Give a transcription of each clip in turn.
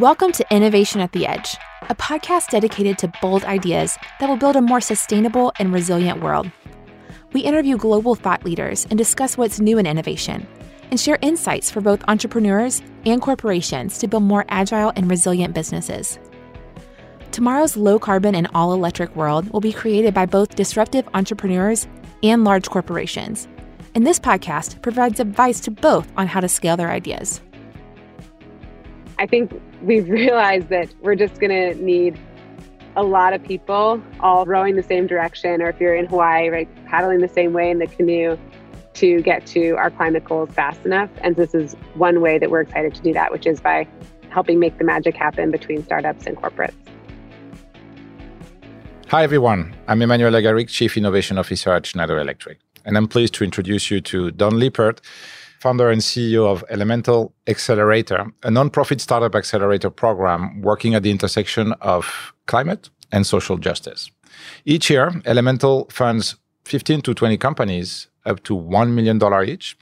Welcome to Innovation at the Edge, a podcast dedicated to bold ideas that will build a more sustainable and resilient world. We interview global thought leaders and discuss what's new in innovation, and share insights for both entrepreneurs and corporations to build more agile and resilient businesses. Tomorrow's low carbon and all electric world will be created by both disruptive entrepreneurs and large corporations. And this podcast provides advice to both on how to scale their ideas. I think we've realized that we're just going to need a lot of people all rowing the same direction, or if you're in Hawaii, right, paddling the same way in the canoe to get to our climate goals fast enough. And this is one way that we're excited to do that, which is by helping make the magic happen between startups and corporates. Hi, everyone. I'm Emmanuel Lagarrigue, Chief Innovation Officer at Schneider Electric. And I'm pleased to introduce you to Dawn Lippert, founder and CEO of Elemental Excelerator, a nonprofit startup accelerator program working at the intersection of climate and social justice. Each year, Elemental funds 15 to 20 companies up to $1 million each,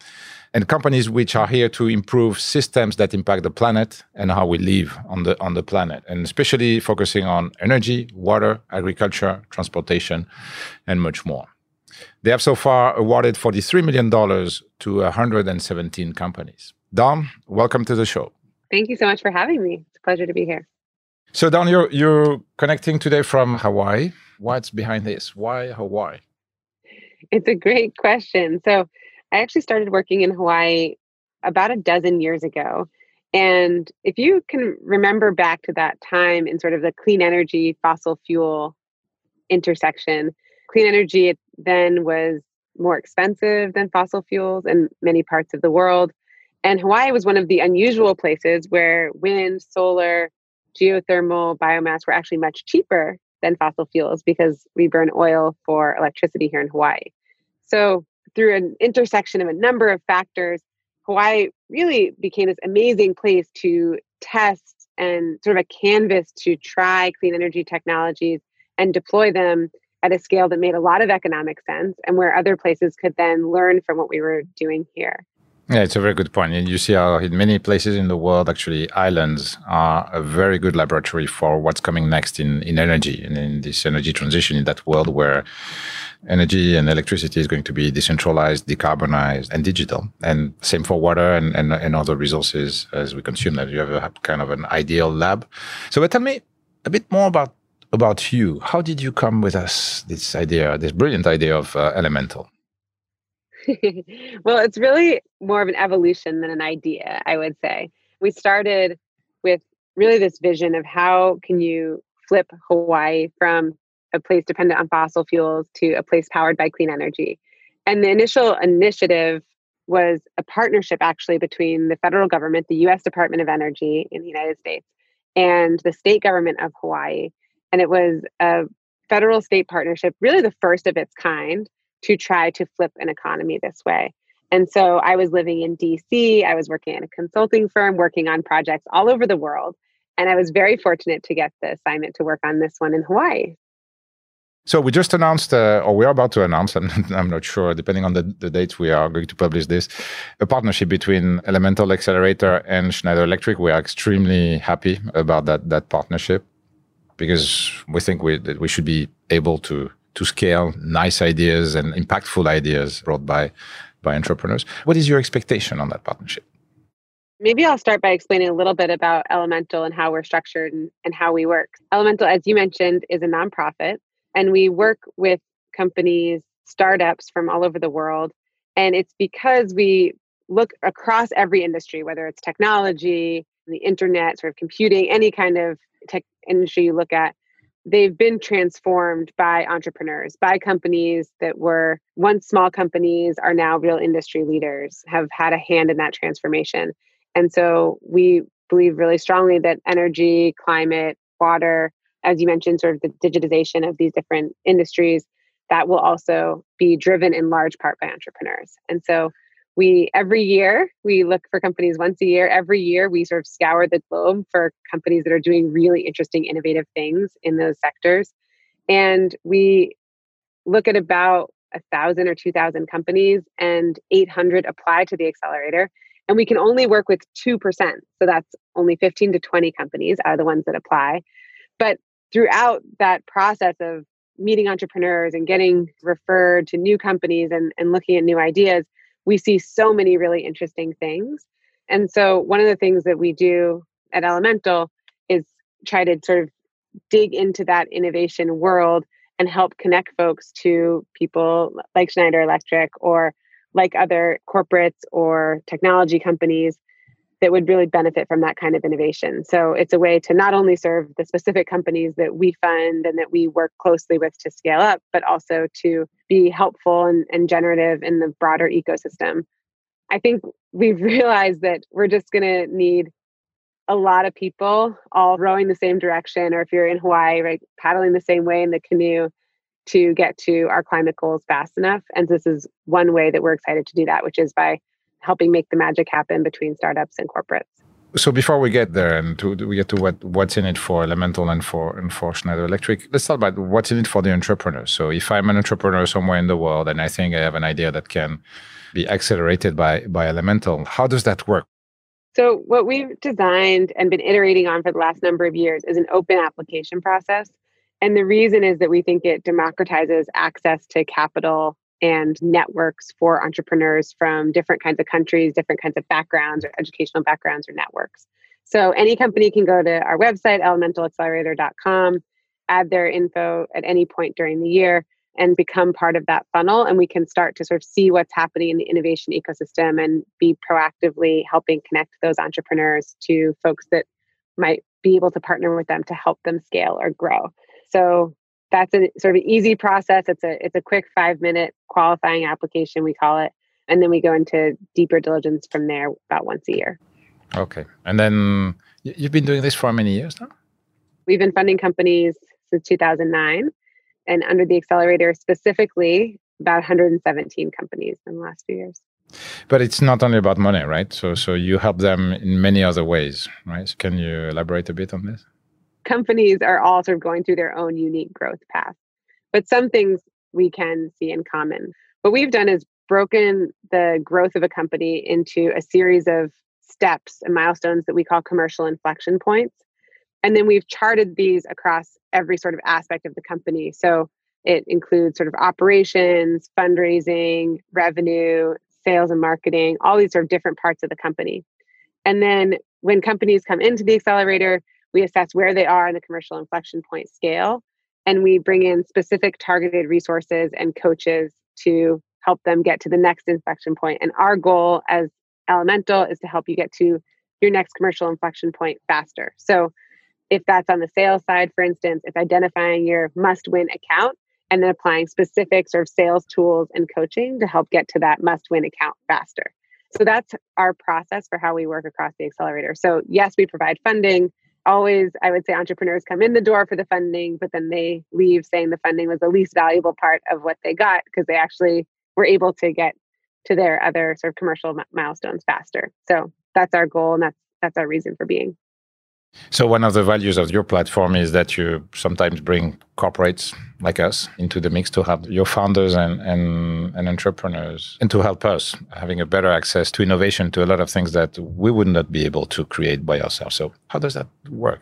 and companies which are here to improve systems that impact the planet and how we live on the, on the planet, and especially focusing on energy, water, agriculture, transportation, and much more. They have so far awarded $43 million to 117 companies. Dawn, welcome to the show. Thank you so much for having me. It's a pleasure to be here. So, Dawn, you're, you're connecting today from Hawaii. What's behind this? Why Hawaii? It's a great question. So, I actually started working in Hawaii about a dozen years ago. And if you can remember back to that time in sort of the clean energy, fossil fuel intersection, clean energy then was more expensive than fossil fuels in many parts of the world. And Hawaii was one of the unusual places where wind, solar, geothermal, biomass were actually much cheaper than fossil fuels because we burn oil for electricity here in Hawaii. So, through an intersection of a number of factors, Hawaii really became this amazing place to test and sort of a canvas to try clean energy technologies and deploy them at a scale that made a lot of economic sense and where other places could then learn from what we were doing here. Yeah, it's a very good point. And you see how in many places in the world, actually, islands are a very good laboratory for what's coming next in, in energy and in this energy transition in that world where energy and electricity is going to be decentralized, decarbonized, and digital. And same for water and, and, and other resources as we consume them. You have a kind of an ideal lab. So, but tell me a bit more about about you. How did you come with us this idea, this brilliant idea of uh, Elemental? well, it's really more of an evolution than an idea, I would say. We started with really this vision of how can you flip Hawaii from a place dependent on fossil fuels to a place powered by clean energy. And the initial initiative was a partnership actually between the federal government, the US Department of Energy in the United States, and the state government of Hawaii. And it was a federal state partnership, really the first of its kind to try to flip an economy this way. And so I was living in DC, I was working at a consulting firm, working on projects all over the world. And I was very fortunate to get the assignment to work on this one in Hawaii. So we just announced, uh, or we are about to announce, I'm, I'm not sure, depending on the, the dates we are going to publish this, a partnership between Elemental Excelerator and Schneider Electric. We are extremely happy about that, that partnership because we think we, that we should be able to to scale nice ideas and impactful ideas brought by by entrepreneurs. What is your expectation on that partnership? Maybe I'll start by explaining a little bit about Elemental and how we're structured and, and how we work. Elemental, as you mentioned, is a nonprofit, and we work with companies, startups from all over the world. And it's because we look across every industry, whether it's technology, the internet, sort of computing, any kind of tech industry you look at, they've been transformed by entrepreneurs, by companies that were once small companies are now real industry leaders, have had a hand in that transformation. And so we believe really strongly that energy, climate, water, as you mentioned, sort of the digitization of these different industries, that will also be driven in large part by entrepreneurs. And so we every year we look for companies once a year. Every year we sort of scour the globe for companies that are doing really interesting innovative things in those sectors. And we look at about a thousand or two thousand companies and 800 apply to the accelerator. And we can only work with 2% so that's only 15 to 20 companies are the ones that apply. But throughout that process of meeting entrepreneurs and getting referred to new companies and, and looking at new ideas, we see so many really interesting things. And so, one of the things that we do at Elemental is try to sort of dig into that innovation world and help connect folks to people like Schneider Electric or like other corporates or technology companies that would really benefit from that kind of innovation. So it's a way to not only serve the specific companies that we fund and that we work closely with to scale up, but also to be helpful and, and generative in the broader ecosystem. I think we've realized that we're just going to need a lot of people all rowing the same direction, or if you're in Hawaii, right, paddling the same way in the canoe to get to our climate goals fast enough. And this is one way that we're excited to do that, which is by helping make the magic happen between startups and corporates. So before we get there and to, we get to what, what's in it for Elemental and for and for Schneider Electric, let's talk about what's in it for the entrepreneur. So if I'm an entrepreneur somewhere in the world and I think I have an idea that can be accelerated by by Elemental, how does that work? So what we've designed and been iterating on for the last number of years is an open application process. And the reason is that we think it democratizes access to capital and networks for entrepreneurs from different kinds of countries, different kinds of backgrounds or educational backgrounds or networks. So any company can go to our website, elementalexcelerator.com, add their info at any point during the year and become part of that funnel. And we can start to sort of see what's happening in the innovation ecosystem and be proactively helping connect those entrepreneurs to folks that might be able to partner with them to help them scale or grow. So that's a sort of an easy process. It's a it's a quick five minute qualifying application we call it, and then we go into deeper diligence from there about once a year. Okay, and then you've been doing this for many years now. We've been funding companies since 2009, and under the accelerator specifically, about 117 companies in the last few years. But it's not only about money, right? So so you help them in many other ways, right? So can you elaborate a bit on this? Companies are all sort of going through their own unique growth path. But some things we can see in common. What we've done is broken the growth of a company into a series of steps and milestones that we call commercial inflection points. And then we've charted these across every sort of aspect of the company. So it includes sort of operations, fundraising, revenue, sales and marketing, all these sort of different parts of the company. And then when companies come into the accelerator, we assess where they are in the commercial inflection point scale and we bring in specific targeted resources and coaches to help them get to the next inflection point. And our goal as elemental is to help you get to your next commercial inflection point faster. So if that's on the sales side for instance it's identifying your must win account and then applying specific sort of sales tools and coaching to help get to that must win account faster. So that's our process for how we work across the accelerator. So yes we provide funding always i would say entrepreneurs come in the door for the funding but then they leave saying the funding was the least valuable part of what they got because they actually were able to get to their other sort of commercial milestones faster. So that's our goal and that's that's our reason for being so one of the values of your platform is that you sometimes bring corporates like us into the mix to help your founders and, and, and entrepreneurs and to help us having a better access to innovation to a lot of things that we would not be able to create by ourselves. So how does that work?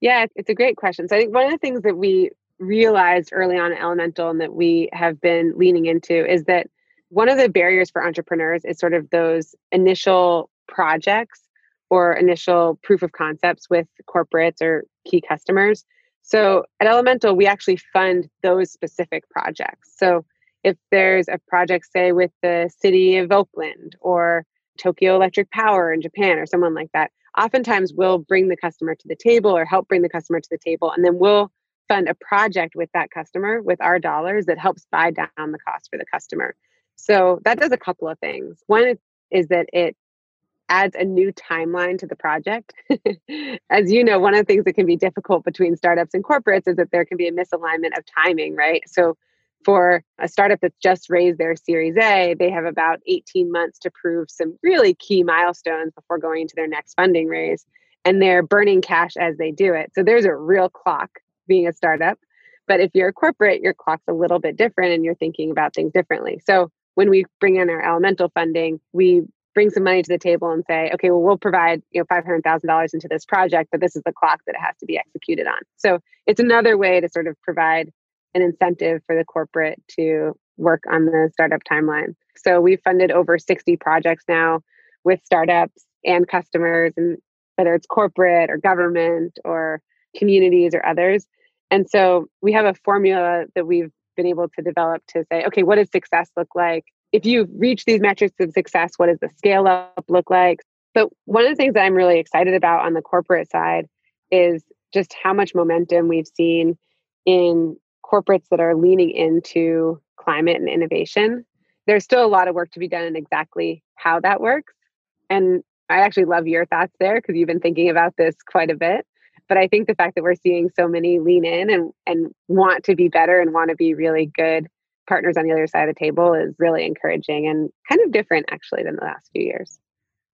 Yeah, it's a great question. So I think one of the things that we realized early on at Elemental and that we have been leaning into is that one of the barriers for entrepreneurs is sort of those initial projects or initial proof of concepts with corporates or key customers. So at Elemental, we actually fund those specific projects. So if there's a project, say, with the city of Oakland or Tokyo Electric Power in Japan or someone like that, oftentimes we'll bring the customer to the table or help bring the customer to the table, and then we'll fund a project with that customer with our dollars that helps buy down the cost for the customer. So that does a couple of things. One is that it adds a new timeline to the project. As you know, one of the things that can be difficult between startups and corporates is that there can be a misalignment of timing, right? So for a startup that's just raised their Series A, they have about 18 months to prove some really key milestones before going to their next funding raise. And they're burning cash as they do it. So there's a real clock being a startup. But if you're a corporate, your clock's a little bit different and you're thinking about things differently. So when we bring in our elemental funding, we bring some money to the table and say, okay, well, we'll provide you know five hundred thousand dollars into this project, but this is the clock that it has to be executed on. So it's another way to sort of provide an incentive for the corporate to work on the startup timeline. So we've funded over 60 projects now with startups and customers, and whether it's corporate or government or communities or others. And so we have a formula that we've been able to develop to say, okay, what does success look like? If you reach these metrics of success, what does the scale up look like? But one of the things that I'm really excited about on the corporate side is just how much momentum we've seen in corporates that are leaning into climate and innovation. There's still a lot of work to be done in exactly how that works. And I actually love your thoughts there because you've been thinking about this quite a bit. But I think the fact that we're seeing so many lean in and, and want to be better and want to be really good partners on the other side of the table is really encouraging and kind of different actually than the last few years.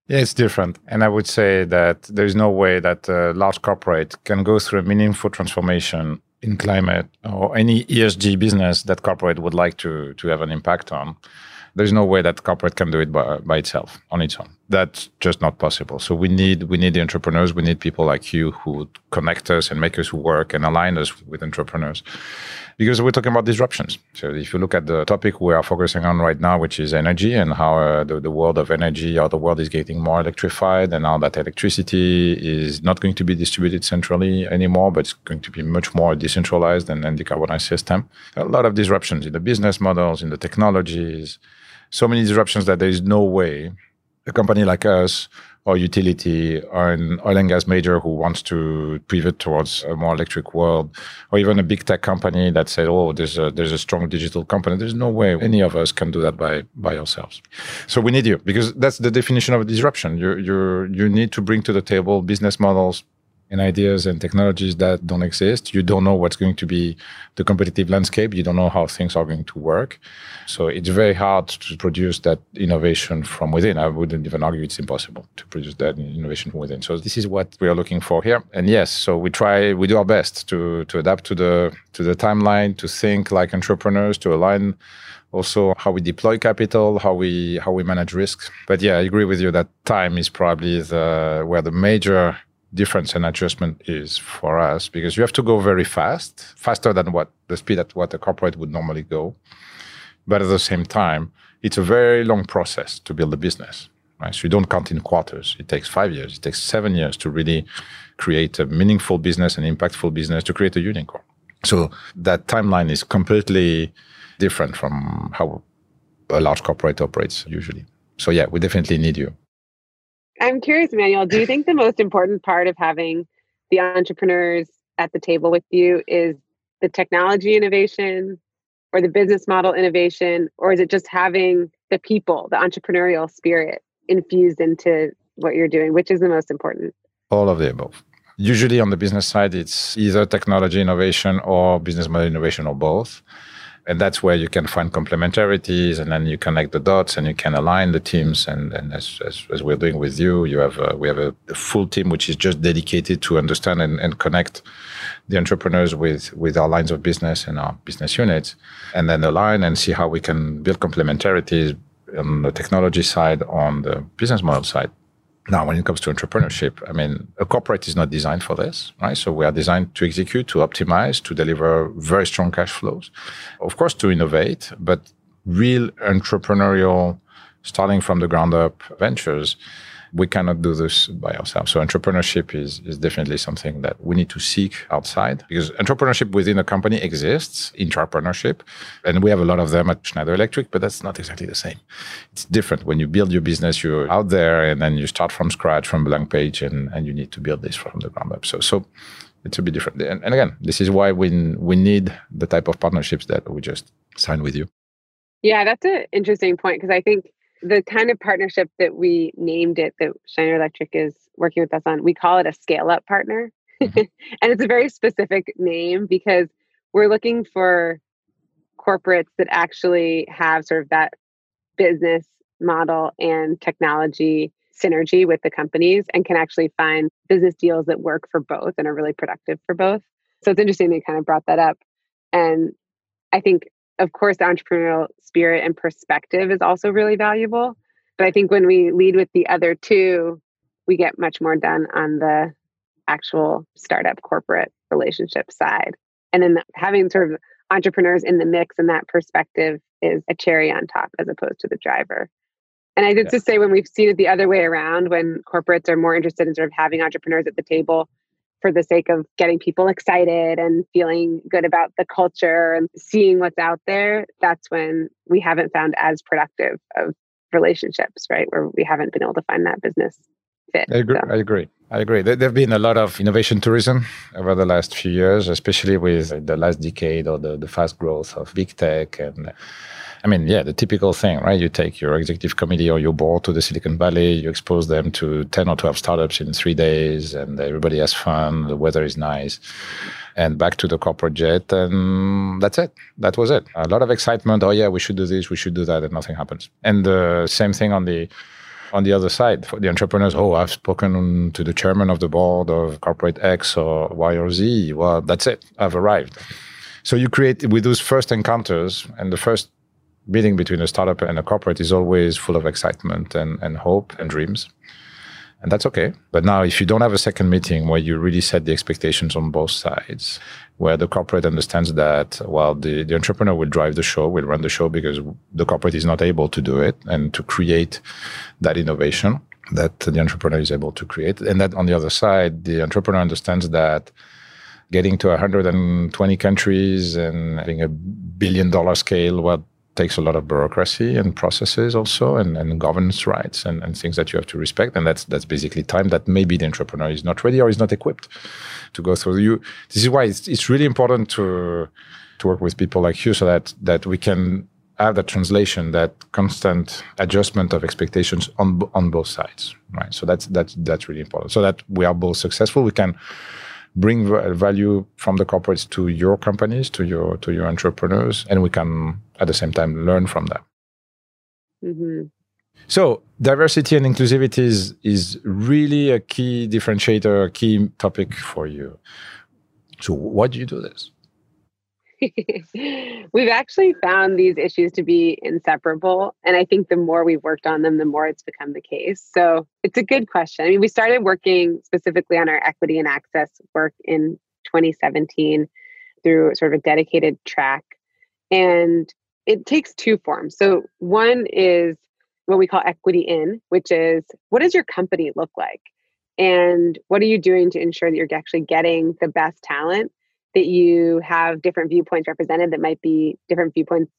Yeah, it's different. And I would say that there's no way that a large corporate can go through a meaningful transformation in climate or any ESG business that corporate would like to, to have an impact on there's no way that corporate can do it by, by itself on its own that's just not possible. So we need we need the entrepreneurs. We need people like you who connect us and make us work and align us with entrepreneurs. Because we're talking about disruptions. So if you look at the topic we are focusing on right now which is energy and how uh, the, the world of energy how the world is getting more electrified and how that electricity is not going to be distributed centrally anymore but it's going to be much more decentralized and decarbonized system. A lot of disruptions in the business models in the technologies. So many disruptions that there is no way a company like us or utility or an oil and gas major who wants to pivot towards a more electric world or even a big tech company that said oh there's a there's a strong digital company. There's no way any of us can do that by by ourselves. So we need you because that's the definition of disruption. You you you need to bring to the table business models and ideas and technologies that don't exist. You don't know what's going to be the competitive landscape. You don't know how things are going to work. So it's very hard to produce that innovation from within. I wouldn't even argue it's impossible to produce that innovation from within. So this is what we are looking for here. And yes, so we try, we do our best to to adapt to the to the timeline, to think like entrepreneurs, to align also how we deploy capital, how we how we manage risks. But yeah, I agree with you that time is probably the where the major difference and adjustment is for us because you have to go very fast, faster than what the speed at what a corporate would normally go. But at the same time, it's a very long process to build a business. Right? So you don't count in quarters. It takes five years, it takes seven years to really create a meaningful business, an impactful business, to create a unicorn. So that timeline is completely different from how a large corporate operates usually. So yeah, we definitely need you. I'm curious, Emmanuel, do you think the most important part of having the entrepreneurs at the table with you is the technology innovation or the business model innovation, or is it just having the people, the entrepreneurial spirit infused into what you're doing? Which is the most important? All of the above. Usually on the business side, it's either technology innovation or business model innovation or both and that's where you can find complementarities and then you connect the dots and you can align the teams and, and as, as, as we're doing with you you have a, we have a, full team which is just dedicated to understand and, and connect the entrepreneurs with with our lines of business and our business units and then align and see how we can build complementarities on the technology side on the business model side now, when it comes to entrepreneurship, I mean, a corporate is not designed for this, right? So we are designed to execute, to optimize, to deliver very strong cash flows. Of course, to innovate, but real entrepreneurial, starting from the ground up ventures we cannot do this by ourselves. So entrepreneurship is, is definitely something that we need to seek outside because entrepreneurship within a company exists, entrepreneurship, and we have a lot of them at Schneider Electric, but that's not exactly the same. It's different. When you build your business, you're out there and then you start from scratch, from blank page, and, and you need to build this from the ground up. So, so it's a bit different. And, and again, this is why we, we need the type of partnerships that we just signed with you. Yeah, that's an interesting point because I think the kind of partnership that we named it that Schneider Electric is working with us on, we call it a scale up partner. Mm-hmm. and it's a very specific name because we're looking for corporates that actually have sort of that business model and technology synergy with the companies and can actually find business deals that work for both and are really productive for both. So it's interesting they kind of brought that up. And I think of course, the entrepreneurial spirit and perspective is also really valuable. But I think when we lead with the other two, we get much more done on the actual startup corporate relationship side. And then having sort of entrepreneurs in the mix and that perspective is a cherry on top as opposed to the driver. And I did yeah. just say when we've seen it the other way around, when corporates are more interested in sort of having entrepreneurs at the table for the sake of getting people excited and feeling good about the culture and seeing what's out there, that's when we haven't found as productive of relationships, right? Where we haven't been able to find that business fit. I agree. So. I agree. I agree. There have been a lot of innovation tourism over the last few years, especially with the last decade or the, the fast growth of big tech. And I mean, yeah, the typical thing, right? You take your executive committee or your board to the Silicon Valley, you expose them to 10 or 12 startups in three days, and everybody has fun, the weather is nice. And back to the corporate jet, and that's it. That was it. A lot of excitement. Oh, yeah, we should do this, we should do that, and nothing happens. And the same thing on the on the other side for the entrepreneurs oh i've spoken to the chairman of the board of corporate x or y or z well that's it i've arrived so you create with those first encounters and the first meeting between a startup and a corporate is always full of excitement and, and hope and dreams and that's okay. But now, if you don't have a second meeting where you really set the expectations on both sides, where the corporate understands that, well, the, the entrepreneur will drive the show, will run the show because the corporate is not able to do it and to create that innovation that the entrepreneur is able to create. And that on the other side, the entrepreneur understands that getting to 120 countries and having a billion dollar scale, well, takes a lot of bureaucracy and processes also and, and governance rights and, and things that you have to respect. And that's that's basically time that maybe the entrepreneur is not ready or is not equipped to go through. You this is why it's, it's really important to to work with people like you so that that we can have that translation, that constant adjustment of expectations on on both sides, right? So that's that's that's really important. So that we are both successful, we can bring value from the corporates to your companies, to your to your entrepreneurs, and we can at the same time learn from them. Mm-hmm. So diversity and inclusivity is, is really a key differentiator, a key topic for you. So why do you do this? we've actually found these issues to be inseparable. And I think the more we've worked on them, the more it's become the case. So it's a good question. I mean, we started working specifically on our equity and access work in 2017 through sort of a dedicated track. And it takes two forms. So one is what we call equity in, which is what does your company look like? And what are you doing to ensure that you're actually getting the best talent that you have different viewpoints represented that might be different viewpoints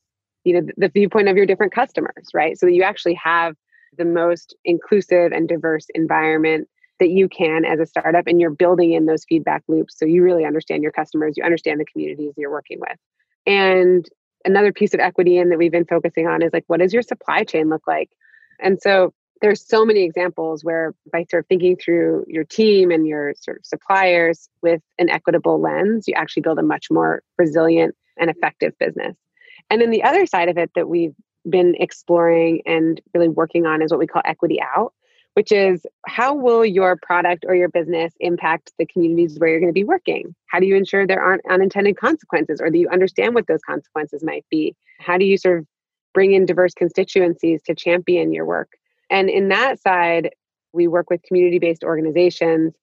you know the viewpoint of your different customers right? So that you actually have the most inclusive and diverse environment that you can as a startup and you're building in those feedback loops. So you really understand your customers you understand the communities you're working with. And another piece of equity in that we've been focusing on is like what does your supply chain look like? And so there's so many examples where by sort of thinking through your team and your sort of suppliers with an equitable lens, you actually build a much more resilient and effective business. And then the other side of it that we've been exploring and really working on is what we call equity out, which is how will your product or your business impact the communities where you're going to be working? How do you ensure there aren't unintended consequences or that you understand what those consequences might be? How do you sort of bring in diverse constituencies to champion your work? And in that side, we work with community based organizations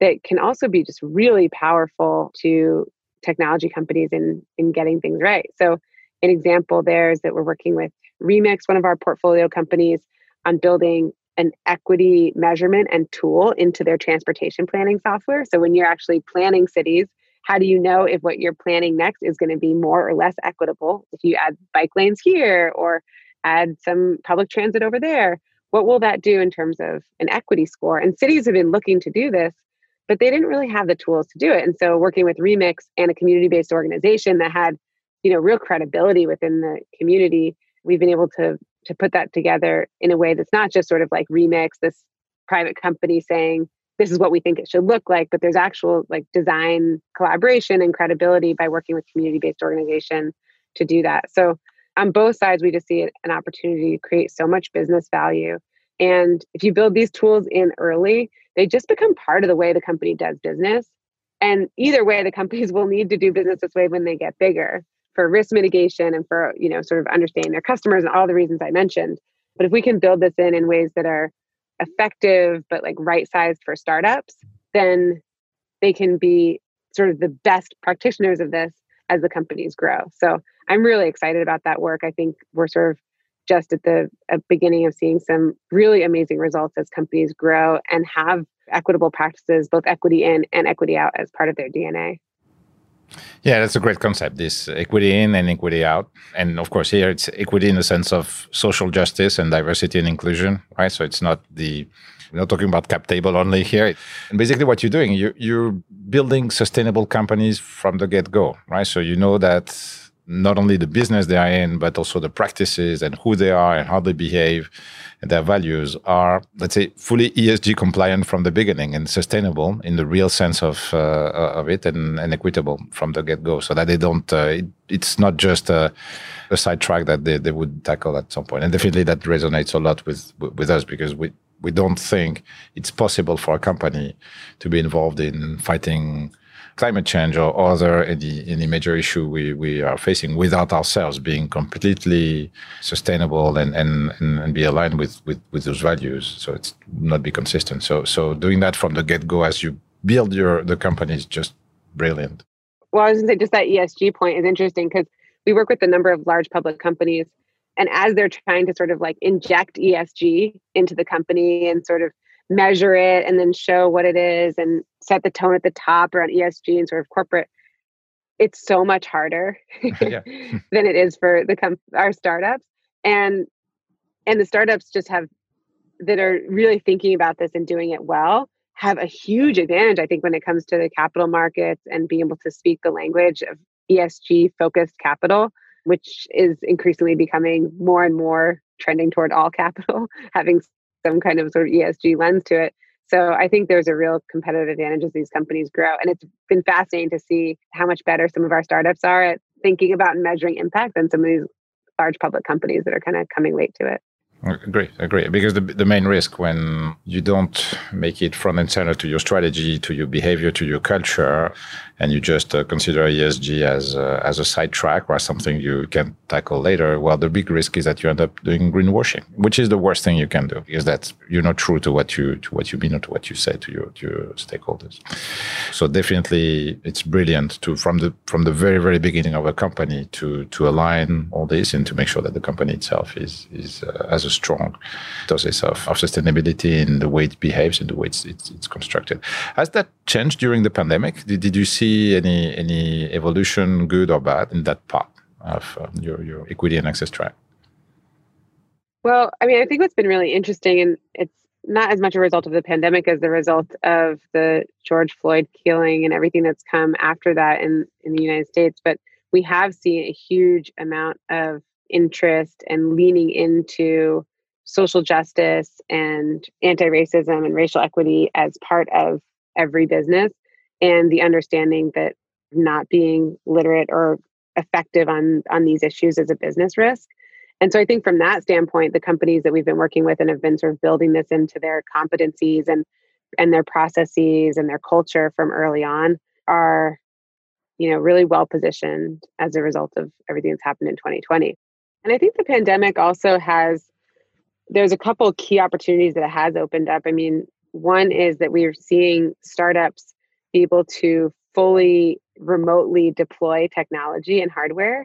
that can also be just really powerful to technology companies in, in getting things right. So, an example there is that we're working with Remix, one of our portfolio companies, on building an equity measurement and tool into their transportation planning software. So, when you're actually planning cities, how do you know if what you're planning next is going to be more or less equitable? If you add bike lanes here or add some public transit over there, what will that do in terms of an equity score? And cities have been looking to do this, but they didn't really have the tools to do it. And so working with Remix and a community-based organization that had, you know, real credibility within the community, we've been able to to put that together in a way that's not just sort of like Remix, this private company saying this is what we think it should look like, but there's actual like design collaboration and credibility by working with community-based organization to do that. So on both sides, we just see an opportunity to create so much business value. And if you build these tools in early, they just become part of the way the company does business. And either way, the companies will need to do business this way when they get bigger for risk mitigation and for, you know, sort of understanding their customers and all the reasons I mentioned. But if we can build this in in ways that are effective but like right sized for startups, then they can be sort of the best practitioners of this as the companies grow. So I'm really excited about that work. I think we're sort of just at the beginning of seeing some really amazing results as companies grow and have equitable practices, both equity in and equity out, as part of their DNA. Yeah, that's a great concept. This equity in and equity out, and of course here it's equity in the sense of social justice and diversity and inclusion, right? So it's not the we're not talking about cap table only here. And basically, what you're doing, you're, you're building sustainable companies from the get go, right? So you know that not only the business they are in, but also the practices and who they are and how they behave and their values are, let's say, fully ESG compliant from the beginning and sustainable in the real sense of uh, of it and, and, equitable from the get go, so that they don't. Uh, it, it's not just a, a side track that they, they would tackle at some point, and definitely that resonates a lot with with us because we we don't think it's possible for a company to be involved in fighting climate change or other any, any major issue we, we are facing without ourselves being completely sustainable and, and, and, be aligned with, with, with those values. So it's not be consistent. So so doing that from the get go as you build your the company is just brilliant. Well, I was gonna say just that ESG point is interesting because we work with a number of large public companies and as they're trying to sort of like inject ESG into the company and sort of measure it and then show what it is and set the tone at the top around ESG and sort of corporate, it's so much harder than it is for the com- our startups. And and the startups just have that are really thinking about this and doing it well have a huge advantage, I think, when it comes to the capital markets and being able to speak the language of ESG focused capital, which is increasingly becoming more and more trending toward all capital, having some kind of sort of ESG lens to it. So I think there's a real competitive advantage as these companies grow. And it's been fascinating to see how much better some of our startups are at thinking about and measuring impact than some of these large public companies that are kind of coming late to it. Agree, agree. Because the, the main risk when you don't make it front and center to your strategy, to your behavior, to your culture, and you just uh, consider ESG as uh, as a side track or something you can tackle later, well, the big risk is that you end up doing greenwashing, which is the worst thing you can do because that's you're not true to what you to what you mean or to what you say to your to your stakeholders. So definitely, it's brilliant to from the from the very very beginning of a company to to align all this and to make sure that the company itself is is uh, as a strong process of, of sustainability in the way it behaves and the way it's, it's, it's constructed. Has that changed during the pandemic? Did, did you see any any evolution, good or bad, in that part of uh, your, your equity and access track? Well, I mean, I think what's been really interesting, and it's not as much a result of the pandemic as the result of the George Floyd killing and everything that's come after that in, in the United States, but we have seen a huge amount of interest and leaning into social justice and anti-racism and racial equity as part of every business and the understanding that not being literate or effective on on these issues is a business risk. And so i think from that standpoint the companies that we've been working with and have been sort of building this into their competencies and and their processes and their culture from early on are you know really well positioned as a result of everything that's happened in 2020 and I think the pandemic also has, there's a couple key opportunities that it has opened up. I mean, one is that we're seeing startups be able to fully remotely deploy technology and hardware,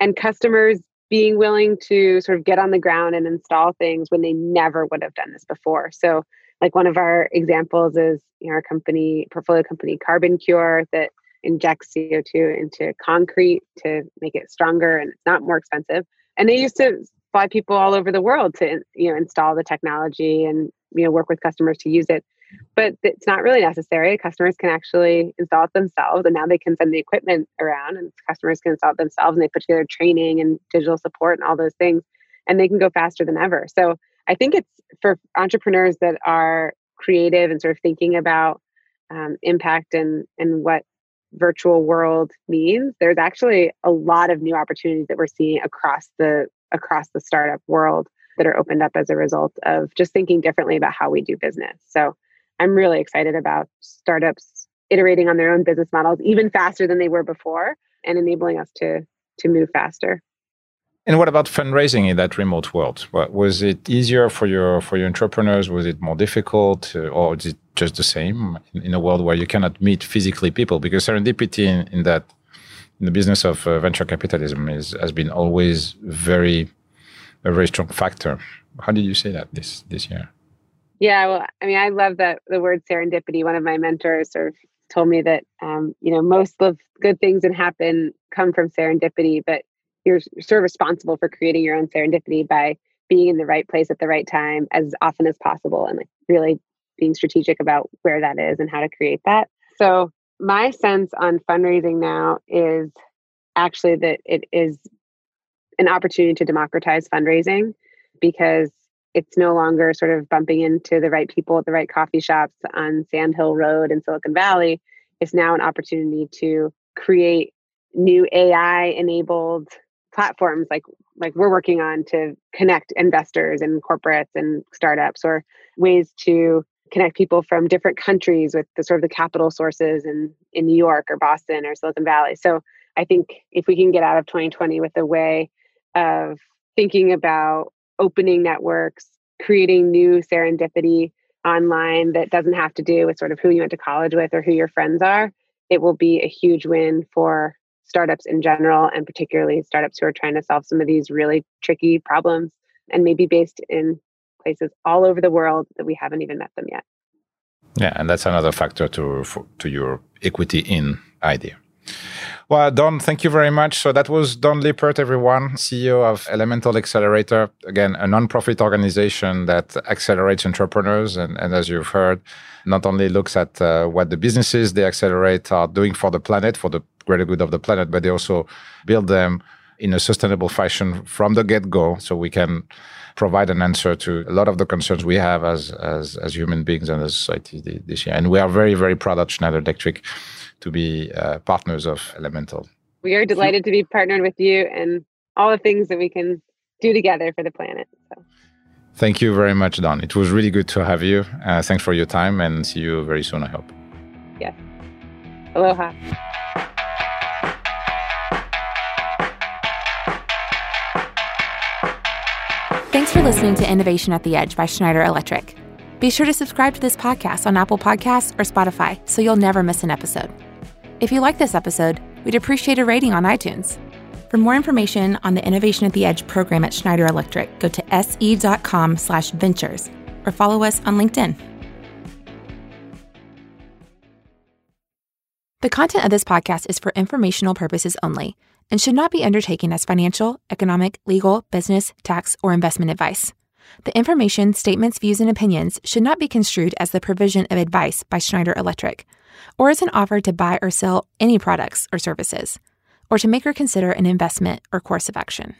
and customers being willing to sort of get on the ground and install things when they never would have done this before. So, like one of our examples is you know, our company, portfolio company CarbonCure, that injects CO2 into concrete to make it stronger and it's not more expensive and they used to fly people all over the world to you know install the technology and you know work with customers to use it. But it's not really necessary. Customers can actually install it themselves and now they can send the equipment around and customers can install it themselves and they put together training and digital support and all those things and they can go faster than ever. So i think it's for entrepreneurs that are creative and sort of thinking about um, impact and and what virtual world means there's actually a lot of new opportunities that we're seeing across the across the startup world that are opened up as a result of just thinking differently about how we do business. So i'm really excited about startups iterating on their own business models even faster than they were before and enabling us to to move faster And what about fundraising in that remote world? Was it easier for your for your entrepreneurs? Was it more difficult, uh, or is it just the same in a world where you cannot meet physically people? Because serendipity in, in that in the business of uh, venture capitalism is has been always very a very strong factor. How did you say that this this year? Yeah, well, I mean, I love that the word serendipity. One of my mentors sort of told me that um, you know most of good things that happen come from serendipity, but you're sort of responsible for creating your own serendipity by being in the right place at the right time as often as possible and like really being strategic about where that is and how to create that. So my sense on fundraising now is actually that it is an opportunity to democratize fundraising because it's no longer sort of bumping into the right people at the right coffee shops on Sand Hill Road in Silicon Valley. It's now an opportunity to create new AI enabled platforms like like we're working on to connect investors and corporates and startups or ways to connect people from different countries with the sort of the capital sources in in New York or Boston or Silicon Valley. So I think if we can get out of 2020 with a way of thinking about opening networks, creating new serendipity online that doesn't have to do with sort of who you went to college with or who your friends are, it will be a huge win for startups in general, and particularly startups who are trying to solve some of these really tricky problems and maybe based in places all over the world that we haven't even met them yet. Yeah, and that's another factor to to your equity in idea. Well, Dawn, thank you very much. So that was Dawn Lippert, everyone, CEO of Elemental Excelerator. Again, a nonprofit organization that accelerates entrepreneurs. And, and as you've heard, not only looks at uh, what the businesses they accelerate are doing for the planet, for the greater good of the planet, but they also build them in a sustainable fashion from the get-go so we can provide an answer to a lot of the concerns we have as as, as human beings and as society this year. And we are very, very proud at Schneider Electric to be uh, partners of Elemental. We are delighted to be partnered with you and all the things that we can do together for the planet. So. Thank you very much, Dawn. It was really good to have you. Uh, thanks for your time and see you very soon, I hope. Yes. Aloha. Thanks for listening to Innovation at the Edge by Schneider Electric. Be sure to subscribe to this podcast on Apple Podcasts or Spotify so you'll never miss an episode. If you like this episode, we'd appreciate a rating on iTunes. For more information on the Innovation at the Edge program at Schneider Electric, go to se.com slash ventures or follow us on LinkedIn. The content of this podcast is for informational purposes only and should not be undertaken as financial, economic, legal, business, tax, or investment advice. The information, statements, views, and opinions should not be construed as the provision of advice by Schneider Electric, or as an offer to buy or sell any products or services, or to make or consider an investment or course of action.